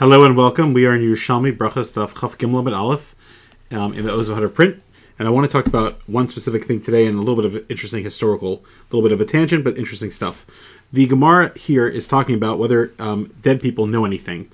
Hello and welcome. We are in Yerushalmi Brachos Daf Chaf Gimel Amud Aleph um, in the Oz V'Hadar print, and I want to talk about one specific thing today and a little bit of interesting historical, a little bit of a tangent, but interesting stuff. The Gemara here is talking about whether um, dead people know anything.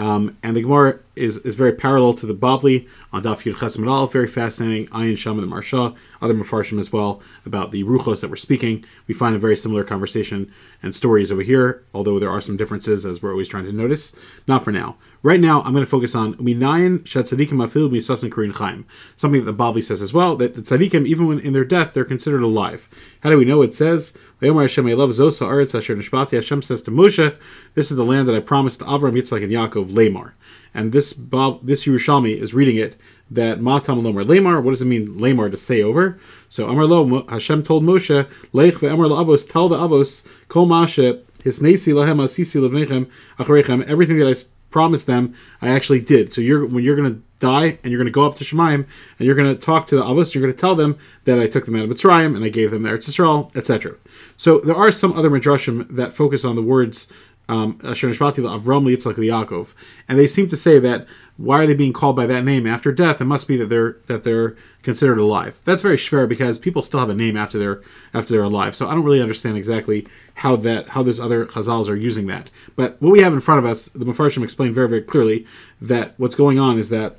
Um, and the Gemara is, is very parallel to the Bavli on Daf Yud Ches Aleph, very fascinating. Ayin Sham and the Maharsha, other Mefarshim as well, about the Ruchos that we're speaking. We find a very similar conversation and stories over here, although there are some differences as we're always trying to notice. Not for now. Right now, I'm going to focus on Minayin Shatzadikim Afil Misasan Kruyim Chaim, something that the Bavli says as well, that the Tzadikim, even when in their death, they're considered alive. How do we know? It says, Hashem love Zosa Aretz Asher Nishbati Hashem says to Moshe, This is the land that I promised to Avram, Yitzchak, and Yaakov, Lamar. And this Bav, this Yerushalmi is reading it that Matam Lomar Lamar. What does it mean, Lamar, to say over? So Amar Lo, Hashem told Moshe, Lech ve'Amar Avos, tell the Avos, Kol Mashe, Hisnesi Lahem Asisi Levnechem Acharechem, everything that I promised them, I actually did. So you're when you're going to die and you're going to go up to Shemaim and you're going to talk to the Avos, you're going to tell them that I took them out of Mitzrayim and I gave them their Yisrael, etc. So there are some other midrashim that focus on the words Asher Nishbati Avram Yitzchak Yaakov, and they seem to say that why are they being called by that name after death? It must be that they're that they're considered alive. That's very schwer because people still have a name after they're after they're alive. So I don't really understand exactly how that how those other chazals are using that. But what we have in front of us, the Mefarshim explain very very clearly that what's going on is that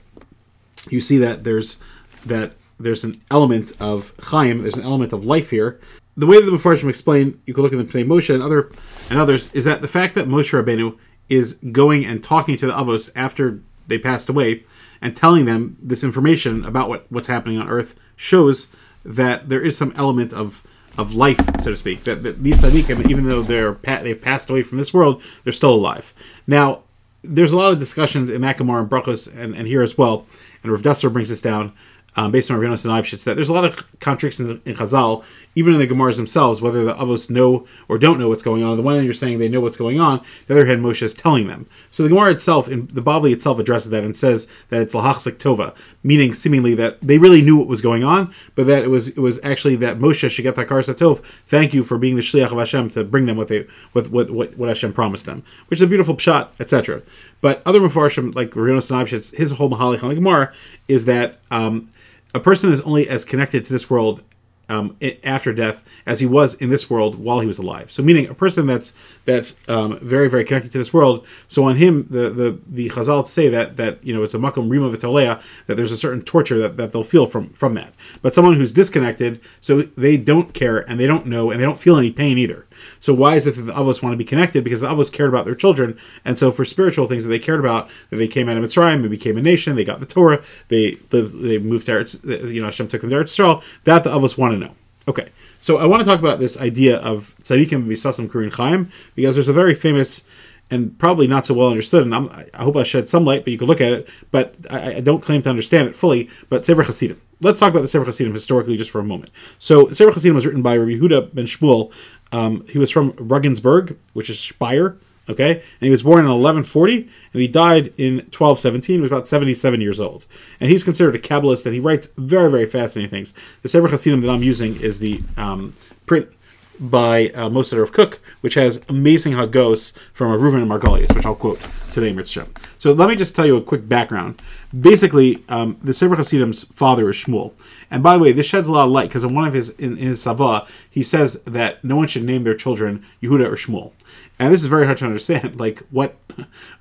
you see that there's that there's an element of chaim, there's an element of life here. The way that the Mefarshim explain, you can look at the Moshe and other and others, is that the fact that Moshe Rabbeinu is going and talking to the Avos after they passed away and telling them this information about what, what's happening on Earth shows that there is some element of of life, so to speak. That, that these tzaddikim, even though they're they've passed away from this world, they're still alive. Now, there's a lot of discussions in Makamar and Brachos and, and here as well, and Rav Dessler brings this down um, based on Rav Yonason Eibschitz, that there's a lot of contradictions in, Chazal, even in the Gemaras themselves, whether the Avos know or don't know what's going on. The one hand, you're saying they know what's going on. The other hand, Moshe is telling them. So the Gemara itself, in the Bavli itself, addresses that and says that it's lahachzik tova, meaning seemingly that they really knew what was going on, but that it was it was actually that Moshe should get that tov. Thank you for being the shliach of Hashem to bring them what they what what what, what Hashem promised them, which is a beautiful pshat, etc. But other Mefarshim, like Rav Yonason Eibschitz, his whole mahalik on the Gemara is that. Um, a person is only as connected to this world um, after death as he was in this world while he was alive. So, meaning a person that's that's um, very very connected to this world. So, on him, the the the Chazal say that that you know it's a makom rima v'tolea that there's a certain torture that, that they'll feel from from that. But someone who's disconnected, so they don't care and they don't know and they don't feel any pain either. So why is it that the Avos want to be connected? Because the Avos cared about their children, and so for spiritual things that they cared about, that they came out of Mitzrayim, they became a nation, they got the Torah, they lived, they moved to Eretz, you know, Hashem took them to Eretz. That the Avos want to know. Okay, so I want to talk about this idea of tzaddikim v'sasam kruyim chaim because there's a very famous and probably not so well understood. And I'm, i hope I shed some light, but you can look at it. But I, I don't claim to understand it fully. But Sefer Hasidim. Let's talk about the Sefer Hasidim historically just for a moment. So Sefer Hasidim was written by Rabbi Yehuda ben Shmuel. Um, he was from Regensburg, which is Speyer. Okay, and he was born in 1140, and he died in 1217. He was about 77 years old, and he's considered a Kabbalist, and he writes very, very fascinating things. The Sefer Hasidim that I'm using is the um, print by uh, Mossad HaRav Kook, which has amazing Hagos from Reuven and Margolius, which I'll quote today, Mitzvah. So let me just tell you a quick background. Basically, um, the Sefer Hasidim's father is Shmuel. And by the way, this sheds a lot of light because in one of his in, in his Sava, he says that no one should name their children Yehuda or Shmuel. And this is very hard to understand. Like what,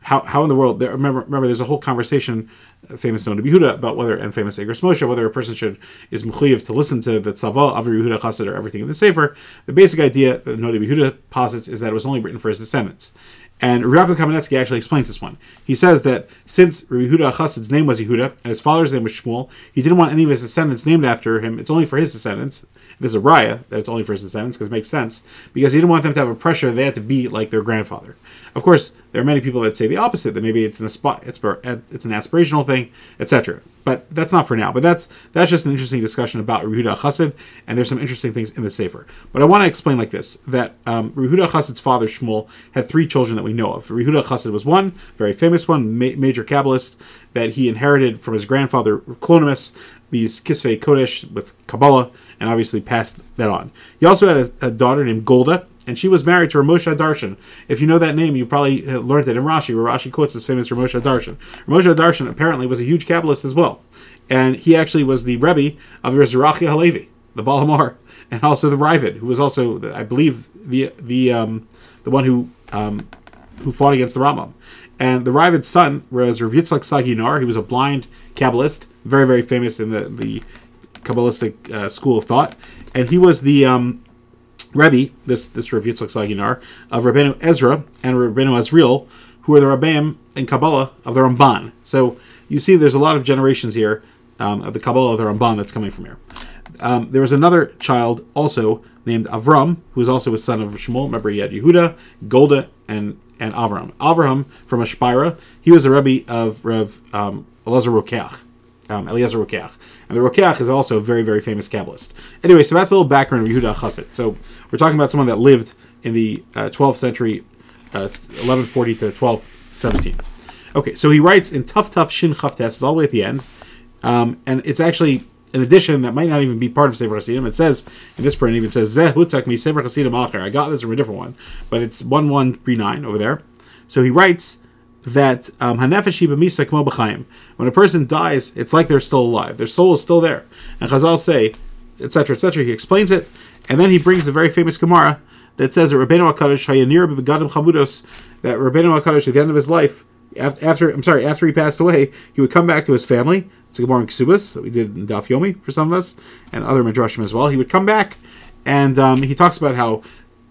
how, how in the world? There, remember, remember, there's a whole conversation famous Noda B'Yehuda about whether and famous Igros Moshe whether a person should is mechuyev to listen to the tzava of Yehuda Chassid or everything in the Sefer. The basic idea that Noda Yehuda posits is that it was only written for his descendants. And Rabbi Kamenetsky actually explains this one. He says that since Rabbi Yehuda Chassid's name was Yehuda and his father's name was Shmuel, he didn't want any of his descendants named after him. It's only for his descendants. There's a raya that it's only for his descendants because it makes sense because he didn't want them to have a pressure they had to be like their grandfather. Of course, there are many people that say the opposite that maybe it's an it's it's an aspirational thing, etc. But that's not for now. But that's that's just an interesting discussion about Rehuda Chassid, and there's some interesting things in the Sefer. But I want to explain like this: that um, Rehuda Chassid's father Shmuel had three children that we know of. Rehuda Chassid was one, very famous one, ma- major Kabbalist that he inherited from his grandfather Kalonymus. These Kisvei Kodesh with Kabbalah, and obviously passed that on. He also had a, a daughter named Golda, and she was married to Ramosha Darshan. If you know that name, you probably learned it in Rashi, where Rashi quotes this famous Ramosha Darshan. Ramosha Darshan apparently was a huge Kabbalist as well, and he actually was the Rebbe of Zerachia Halevi, the Baal and also the Raavad, who was also, I believe, the the um, the one who um, who fought against the Rambam. And the Raavad's son was Rav Yitzchak Sagi Nahor. He was a blind Kabbalist, very very famous in the the Kabbalistic uh, school of thought, and he was the um, Rebbe, this this Rav Yitzchak Sagi Nahor, of Rabbeinu Ezra and Rabbeinu Azriel, who are the Rabbeim and Kabbalah of the Ramban. So you see, there's a lot of generations here um, of the Kabbalah of the Ramban that's coming from here. Um, there was another child also named Avram, who was also a son of Shmuel. Remember, he had Yehuda, Golda, and and Avram. Avram from Ashpira, he was a Rebbe of Rev um, Eliezer Rokeach, um, Eliezer Rokeach. And the Rokeach is also a very, very famous Kabbalist. Anyway, so that's a little background of Yehuda Chassid. So we're talking about someone that lived in the uh, 12th century, uh, 1140 to 1217. Okay, so he writes in Tough Tough Shin Chavtes, all the way at the end. Um, and it's actually an addition that might not even be part of Sefer Hasidim. It says, in this print, it even says, Zeh Hutak mi Sefer Hasidim Acher. I got this from a different one, but it's 1139 over there. So he writes, that um, hanefesh b'misa kmo b'chaim. When a person dies, it's like they're still alive. Their soul is still there. And Chazal say, etc., etc. He explains it, and then he brings the very famous Gemara that says that Rabbeinu Hakadosh hayanir b'begadim chamudos. That Rabbeinu Hakadosh at the end of his life, after I'm sorry, after he passed away, he would come back to his family. It's a Gemara in Ksubas that we did in Daf Yomi for some of us, and other midrashim as well. He would come back, and um, he talks about how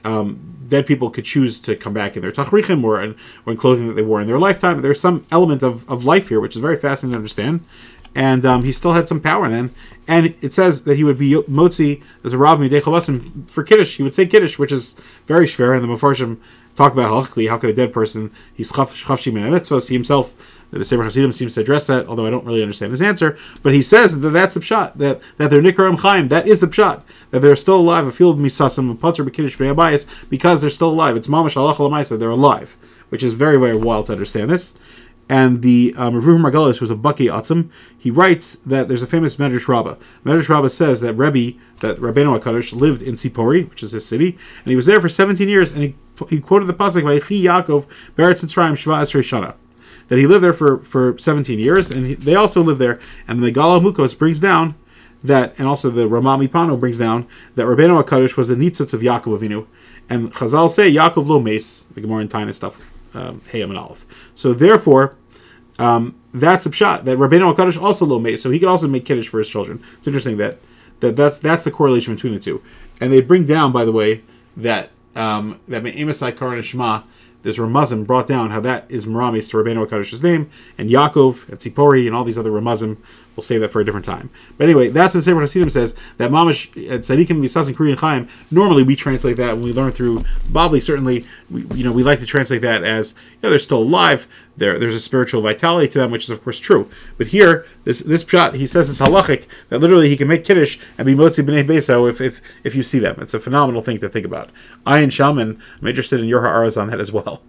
um, dead people could choose to come back in their tachrichim or in, or in clothing that they wore in their lifetime. There's some element of, of life here, which is very fascinating to understand. And um, he still had some power then. And it says that he would be motzi as a Rav Midei for Kiddush. He would say Kiddush, which is very shver. And the Mefarshim talk about halachically how could a dead person, he's chafshim and mitzvahs, he himself the Sefer Hasidim seems to address that, although I don't really understand his answer. But he says that that's the pshat, that, that they're Nikarim Chaim. That is the pshat that they're still alive, a field of misasim, a putter b'kiddush be'abayis, because they're still alive. It's mamash halach they're alive, which is very, very wild to understand this. And the um, Rav Margalis was a Baki Atzim. He writes that there's a famous Medrash Rabbah. Medrash Rabbah says that Rebbe, that Rabbeinu HaKadosh, lived in Tzipori, which is his city, and he was there for 17 years, and he, he quoted the pasuk by Chi Yaakov, Beretz Mitzrayim, Shva Esrei Shana that he lived there for, for 17 years, and he, they also lived there. And the Megaleh Amukos brings down that, and also the Rema MiPano brings down that Rabbeinu Hakadosh was the Nitzutz of Yaakov Avinu, and Chazal say Yaakov lo mace, the Gemara and Taanis stuff, um, Hayam and Aleph. So therefore, um, that's a shot that Rabbeinu Hakadosh also lo mace, so he could also make kiddush for his children. It's interesting that that that's that's the correlation between the two, and they bring down, by the way, that um, that Amos Shema there's Ramazim brought down how that is Maramis to Rabbeinu HaKadosh's name, and Yaakov and Tzipori and all these other Ramazim We'll save that for a different time. But anyway, that's the same what Sefer Hasidim says that Mamash at Tzadikim Misas in Kruyim Chaim. Normally, we translate that when we learn through Bavli. Certainly, we, you know, we like to translate that as you know they're still alive. There, there's a spiritual vitality to them, which is of course true. But here, this this shot, he says it's halachic that literally he can make kiddush and be motzi b'nei beso if, if if you see them. It's a phenomenal thing to think about. I and Shalman, I'm interested in your ha'aras on that as well.